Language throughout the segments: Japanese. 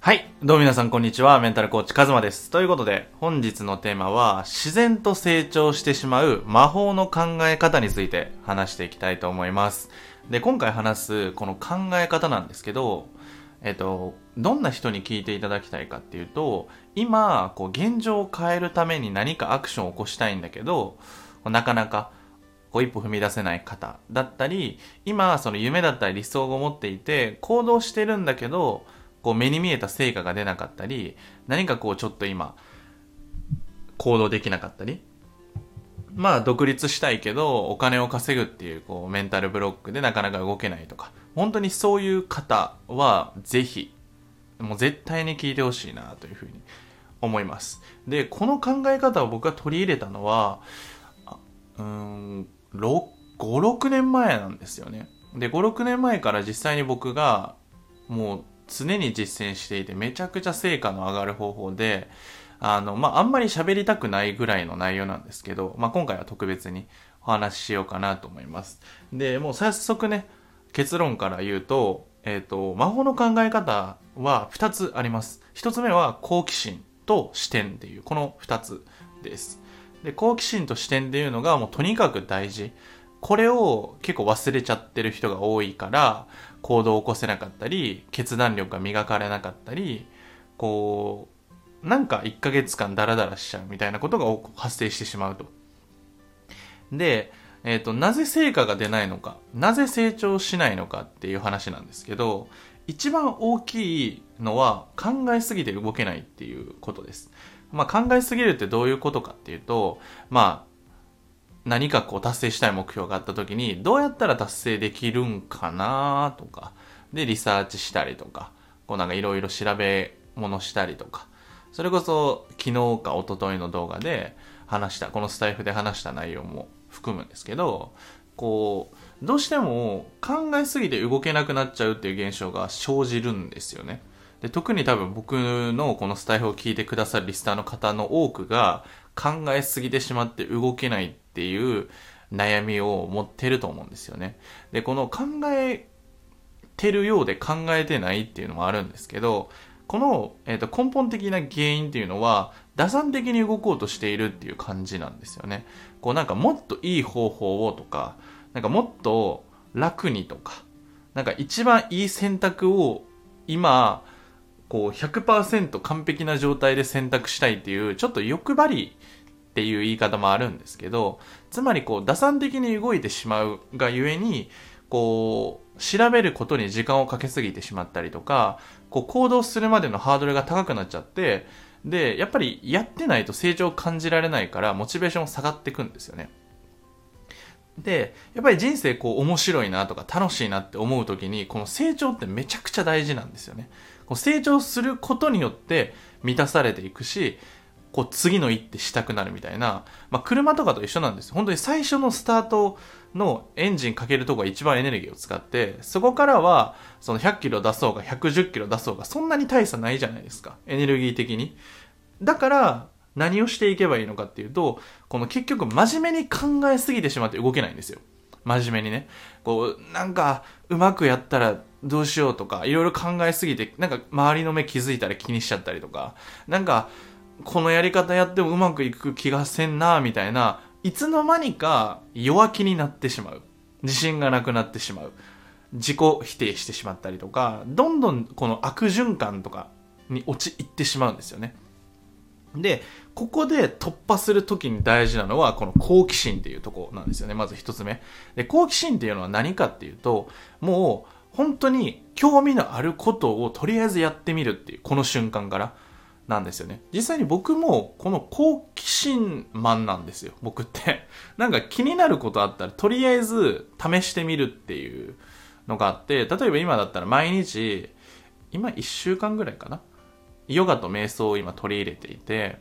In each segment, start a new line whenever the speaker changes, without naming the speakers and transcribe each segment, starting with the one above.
はい。どうも皆さんこんにちは。メンタルコーチカズマです。ということで、本日のテーマは、自然と成長してしまう魔法の考え方について話していきたいと思います。で、今回話すこの考え方なんですけど、えっと、どんな人に聞いていただきたいかっていうと、今、こう、現状を変えるために何かアクションを起こしたいんだけど、なかなか、こう一歩踏み出せない方だったり、今、その夢だったり理想を持っていて、行動してるんだけど、こう目に見えた成果が出なかったり、何かこうちょっと今、行動できなかったり、まあ独立したいけどお金を稼ぐっていうこうメンタルブロックでなかなか動けないとか、本当にそういう方はぜひ、もう絶対に聞いてほしいなというふうに思います。で、この考え方を僕が取り入れたのは、うーん、5、6年前なんですよね。で、5、6年前から実際に僕がもう常に実践していてめちゃくちゃ成果の上がる方法で、あの、まあ、あんまり喋りたくないぐらいの内容なんですけど、まあ、今回は特別にお話ししようかなと思います。で、もう早速ね、結論から言うと、えっ、と、魔法の考え方は2つあります。1つ目は好奇心と視点っていう、この2つです。で、好奇心と視点っていうのがもうとにかく大事。これを結構忘れちゃってる人が多いから、行動を起こせなかったり、決断力が磨かれなかったり、こう、なんか1ヶ月間ダラダラしちゃうみたいなことが発生してしまうと。で、えっ、と、なぜ成果が出ないのか、なぜ成長しないのかっていう話なんですけど、一番大きいのは考えすぎて動けないっていうことです。まあ考えすぎるってどういうことかっていうと、まあ何かこう達成したい目標があった時にどうやったら達成できるんかなとか。でリサーチしたりとかこうなんかいろいろ調べ物したりとか。それこそ昨日か一昨日の動画で話したこのスタイフで話した内容も含むんですけどこうどうしても考えすぎて動けなくなっちゃうっていう現象が生じるんですよね。で特に多分僕のこのスタイフを聞いてくださるリスターの方の多くが考えすぎてしまって動けないっていう悩みを持ってると思うんですよね。で、この考えてるようで考えてないっていうのもあるんですけど、この、えー、と根本的な原因っていうのは、打算的に動こうとしているっていう感じなんですよね。こうなんかもっといい方法をとか、なんかもっと楽にとか、なんか一番いい選択を今、こう100%完璧な状態で選択したいっていう、ちょっと欲張りっていう言い方もあるんですけど、つまりこう打算的に動いてしまうがゆえに、こう、調べることに時間をかけすぎてしまったりとか、こう行動するまでのハードルが高くなっちゃって、で、やっぱりやってないと成長を感じられないから、モチベーション下がっていくんですよね。で、やっぱり人生こう面白いなとか楽しいなって思う時に、この成長ってめちゃくちゃ大事なんですよね。こう成長することによって満たされていくし、こう次の一手したくなるみたいな、まあ、車とかと一緒なんです。本当に最初のスタートのエンジンかけるとこが一番エネルギーを使って、そこからはその100キロ出そうが110キロ出そうがそんなに大差ないじゃないですか。エネルギー的に。だから何をしていけばいいのかっていうと、この結局真面目に考えすぎてしまって動けないんですよ。真面目にね。こう、なんか、うまくやったらどうしようとか、いろいろ考えすぎて、なんか周りの目気づいたら気にしちゃったりとか、なんか、このやり方やってもうまくいく気がせんなみたいな、いつの間にか弱気になってしまう。自信がなくなってしまう。自己否定してしまったりとか、どんどんこの悪循環とかに陥ってしまうんですよね。で、ここで突破するときに大事なのは、この好奇心っていうとこなんですよね。まず一つ目。で、好奇心っていうのは何かっていうと、もう本当に興味のあることをとりあえずやってみるっていう、この瞬間から。なんですよね。実際に僕もこの好奇心マンなんですよ。僕って。なんか気になることあったらとりあえず試してみるっていうのがあって、例えば今だったら毎日、今1週間ぐらいかな。ヨガと瞑想を今取り入れていて、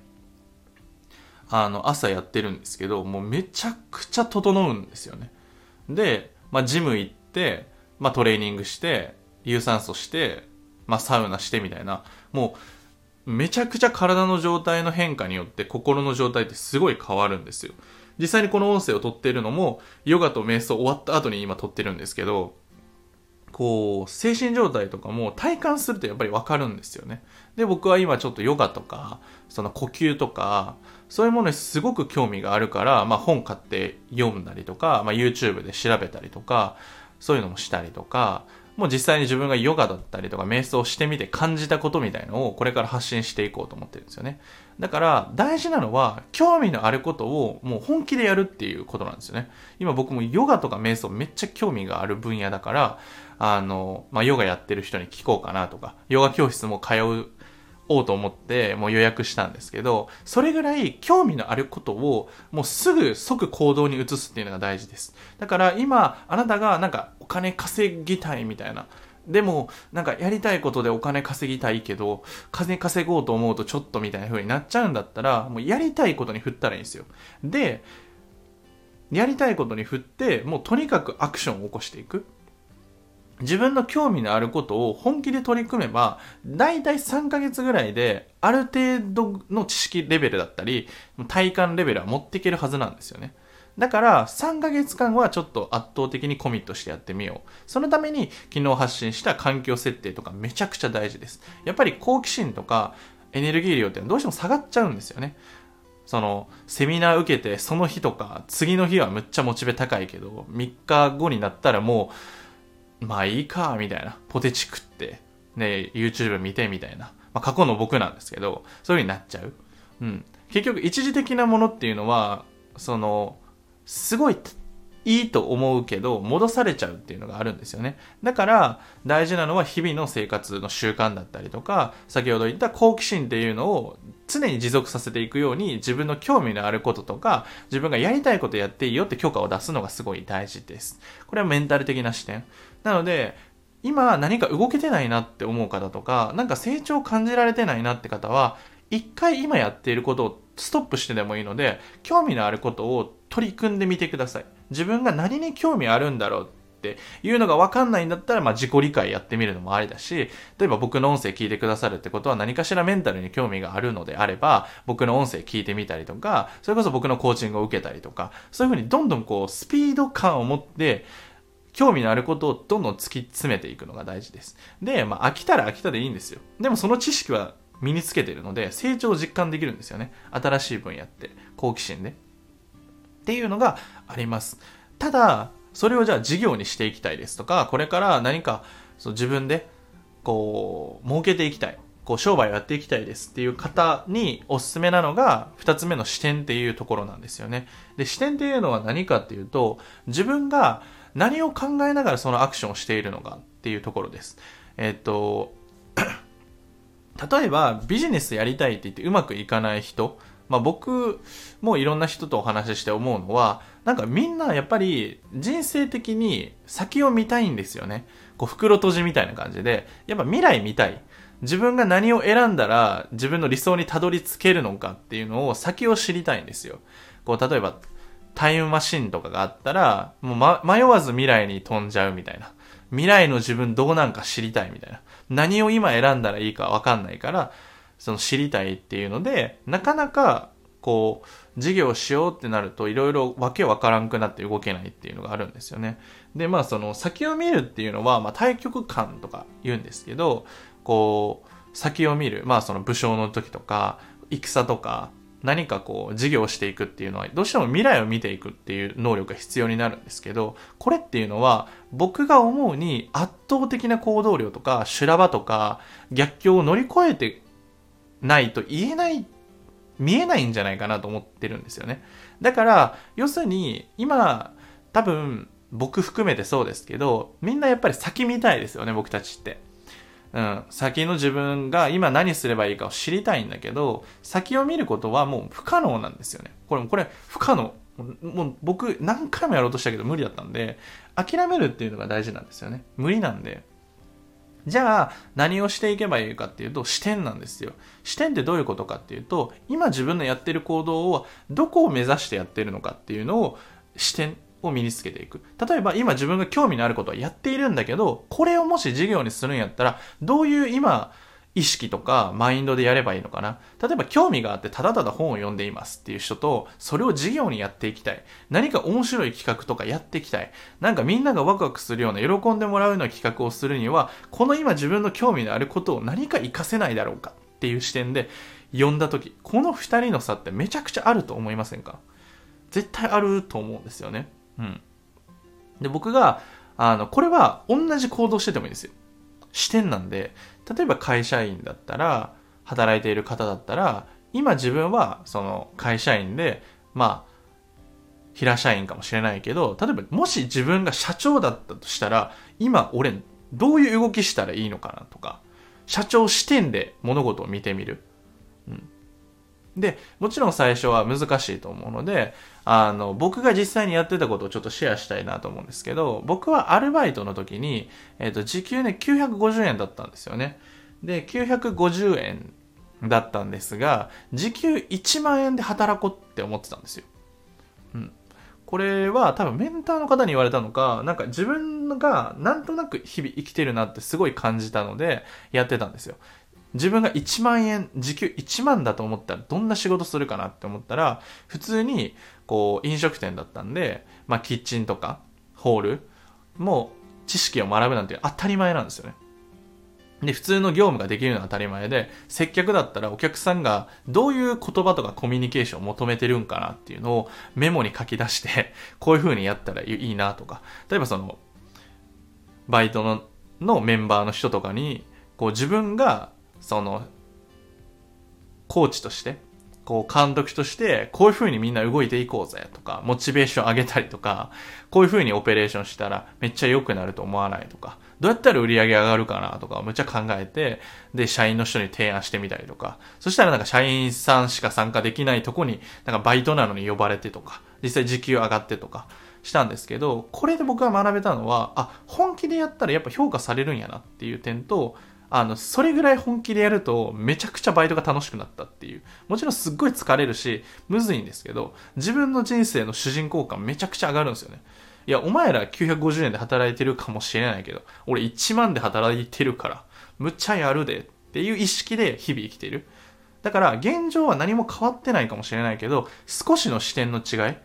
あの、朝やってるんですけど、もうめちゃくちゃ整うんですよね。で、まあ、ジム行って、まあ、トレーニングして、有酸素して、まあ、サウナしてみたいな、もう、めちゃくちゃ体の状態の変化によって心の状態ってすごい変わるんですよ。実際にこの音声を撮っているのも、ヨガと瞑想終わった後に今撮ってるんですけど、こう、精神状態とかも体感するとやっぱりわかるんですよね。で、僕は今ちょっとヨガとか、その呼吸とか、そういうものにすごく興味があるから、まあ本買って読んだりとか、まあ YouTube で調べたりとか、そういうのもしたりとか、もう実際に自分がヨガだったりとか瞑想してみて感じたことみたいのをこれから発信していこうと思ってるんですよね。だから大事なのは興味のあることをもう本気でやるっていうことなんですよね。今僕もヨガとか瞑想めっちゃ興味がある分野だから、あの、まあ、ヨガやってる人に聞こうかなとか、ヨガ教室も通うおうと思ってもう予約したんですけど、それぐらい興味のあることをもうすぐ即行動に移すっていうのが大事です。だから今あなたがなんかお金稼ぎたいみたいな、でも、なんかやりたいことでお金稼ぎたいけど、金稼ごうと思うとちょっとみたいな風になっちゃうんだったら、もうやりたいことに振ったらいいんですよ。で、やりたいことに振って、もうとにかくアクションを起こしていく。自分の興味のあることを本気で取り組めば、だいたい3ヶ月ぐらいで、ある程度の知識レベルだったり、体感レベルは持っていけるはずなんですよね。だから、3ヶ月間はちょっと圧倒的にコミットしてやってみよう。そのために、昨日発信した環境設定とかめちゃくちゃ大事です。やっぱり好奇心とかエネルギー量ってどうしても下がっちゃうんですよね。その、セミナー受けて、その日とか、次の日はむっちゃモチベ高いけど、3日後になったらもう、まあいいか、みたいな。ポテチ食って、ね、YouTube 見てみたいな。まあ過去の僕なんですけど、そういう風になっちゃう。うん。結局、一時的なものっていうのは、その、すごいいいと思うけど、戻されちゃうっていうのがあるんですよね。だから、大事なのは日々の生活の習慣だったりとか、先ほど言った好奇心っていうのを常に持続させていくように、自分の興味のあることとか、自分がやりたいことやっていいよって許可を出すのがすごい大事です。これはメンタル的な視点。なので、今何か動けてないなって思う方とか、なんか成長を感じられてないなって方は、一回今やっていることをストップしてでもいいので、興味のあることを取り組んでみてください。自分が何に興味あるんだろうっていうのが分かんないんだったら、まあ自己理解やってみるのもありだし、例えば僕の音声聞いてくださるってことは何かしらメンタルに興味があるのであれば、僕の音声聞いてみたりとか、それこそ僕のコーチングを受けたりとか、そういうふうにどんどんこうスピード感を持って、興味のあることをどんどん突き詰めていくのが大事です。で、まあ飽きたら飽きたでいいんですよ。でもその知識は身につけてるので、成長を実感できるんですよね。新しい分野って、好奇心で。っていうのがあります。ただ、それをじゃあ事業にしていきたいですとか、これから何かそう自分でこう、儲けていきたい。こう、商売をやっていきたいですっていう方におすすめなのが、二つ目の視点っていうところなんですよね。で、視点っていうのは何かっていうと、自分が何を考えながらそのアクションをしているのかっていうところです。えっと、例えばビジネスやりたいって言ってうまくいかない人、まあ僕もいろんな人とお話しして思うのは、なんかみんなやっぱり人生的に先を見たいんですよね。こう袋閉じみたいな感じで、やっぱ未来見たい。自分が何を選んだら自分の理想にたどり着けるのかっていうのを先を知りたいんですよ。こう例えばタイムマシンとかがあったら、もう、ま、迷わず未来に飛んじゃうみたいな。未来の自分どうなんか知りたいみたいな。何を今選んだらいいかわかんないから、その知りたいっていうので、なかなか、こう、事業しようってなると、いろいろわけわからんくなって動けないっていうのがあるんですよね。で、まあ、その、先を見るっていうのは、まあ、対局観とか言うんですけど、こう、先を見る。まあ、その武将の時とか、戦とか、何かこう事業していくっていうのはどうしても未来を見ていくっていう能力が必要になるんですけどこれっていうのは僕が思うに圧倒的な行動量とか修羅場とか逆境を乗り越えてないと言えない見えないんじゃないかなと思ってるんですよねだから要するに今多分僕含めてそうですけどみんなやっぱり先見たいですよね僕たちってうん、先の自分が今何すればいいかを知りたいんだけど、先を見ることはもう不可能なんですよね。これ、これ不可能。もう僕何回もやろうとしたけど無理だったんで、諦めるっていうのが大事なんですよね。無理なんで。じゃあ何をしていけばいいかっていうと視点なんですよ。視点ってどういうことかっていうと、今自分のやってる行動をどこを目指してやってるのかっていうのを視点を身につけていく。例えば今自分が興味のあることはやっているんだけど、これをもし事業にするんやったら、どういう今、意識とかマインドでやればいいのかな例えば興味があってただただ本を読んでいますっていう人と、それを事業にやっていきたい。何か面白い企画とかやっていきたい。なんかみんながワクワクするような、喜んでもらうような企画をするには、この今自分の興味のあることを何か活かせないだろうかっていう視点で読んだ時、この二人の差ってめちゃくちゃあると思いませんか？絶対あると思うんですよね。うん。で、僕が、あの、これは同じ行動しててもいいんですよ。視点なんで、例えば会社員だったら、働いている方だったら、今自分はその会社員で、まあ、平社員かもしれないけど、例えばもし自分が社長だったとしたら、今俺どういう動きしたらいいのかなとか、社長視点で物事を見てみる。で、もちろん最初は難しいと思うので、あの、僕が実際にやってたことをちょっとシェアしたいなと思うんですけど、僕はアルバイトの時に、えっ、ー、と、時給ね、950円だったんですよね。で、950円だったんですが、時給1万円で働こうって思ってたんですよ。うん。これは多分メンターの方に言われたのか、なんか自分がなんとなく日々生きてるなってすごい感じたのでやってたんですよ。自分が1万円、時給1万だと思ったらどんな仕事するかなって思ったら、普通にこう飲食店だったんで、まあキッチンとかホールも知識を学ぶなんて当たり前なんですよね。で、普通の業務ができるのは当たり前で、接客だったらお客さんがどういう言葉とかコミュニケーションを求めてるんかなっていうのをメモに書き出して、こういう風にやったらいいなとか、例えばその、バイトののメンバーの人とかに、こう自分が、その、コーチとして、こう監督として、こういう風にみんな動いていこうぜとか、モチベーション上げたりとか、こういう風にオペレーションしたらめっちゃ良くなると思わないとか、どうやったら売り上げ上がるかなとか、むっちゃ考えて、で、社員の人に提案してみたりとか、そしたらなんか社員さんしか参加できないとこに、なんかバイトなのに呼ばれてとか、実際時給上がってとか、したんですけど、これで僕が学べたのは、あ、本気でやったらやっぱ評価されるんやなっていう点と、あの、それぐらい本気でやると、めちゃくちゃバイトが楽しくなったっていう。もちろんすっごい疲れるし、むずいんですけど、自分の人生の主人公感めちゃくちゃ上がるんですよね。いや、お前ら950円で働いてるかもしれないけど、俺1万で働いてるから、むっちゃやるでっていう意識で日々生きている。だから、現状は何も変わってないかもしれないけど、少しの視点の違い。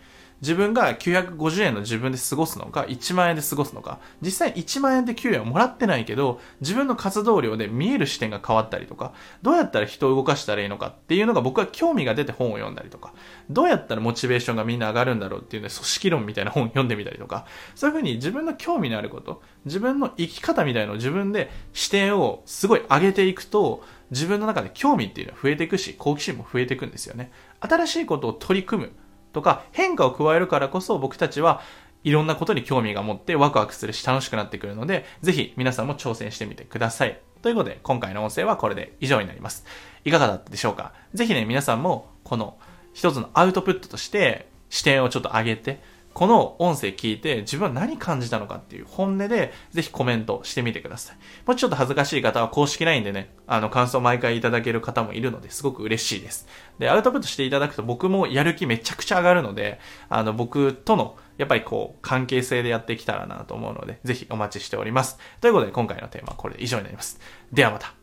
自分が950円の自分で過ごすのか、1万円で過ごすのか、実際1万円で給料もらってないけど、自分の活動量で見える視点が変わったりとか、どうやったら人を動かしたらいいのかっていうのが僕は興味が出て本を読んだりとか、どうやったらモチベーションがみんな上がるんだろうっていうね、組織論みたいな本を読んでみたりとか、そういうふうに自分の興味のあること、自分の生き方みたいのを自分で視点をすごい上げていくと、自分の中で興味っていうのは増えていくし、好奇心も増えていくんですよね。新しいことを取り組む。とか変化を加えるからこそ僕たちはいろんなことに興味が持ってワクワクするし楽しくなってくるので、ぜひ皆さんも挑戦してみてください。ということで、今回の音声はこれで以上になります。いかがだったでしょうか？ぜひね、皆さんもこの一つのアウトプットとして視点をちょっと上げて、この音声聞いて自分は何感じたのかっていう本音でぜひコメントしてみてください。もうちょっと恥ずかしい方は公式 LINE でね、あの感想毎回いただける方もいるのですごく嬉しいです。で、アウトプットしていただくと僕もやる気めちゃくちゃ上がるので、あの僕とのやっぱりこう関係性でやってきたらなと思うので、ぜひお待ちしております。ということで今回のテーマはこれで以上になります。ではまた。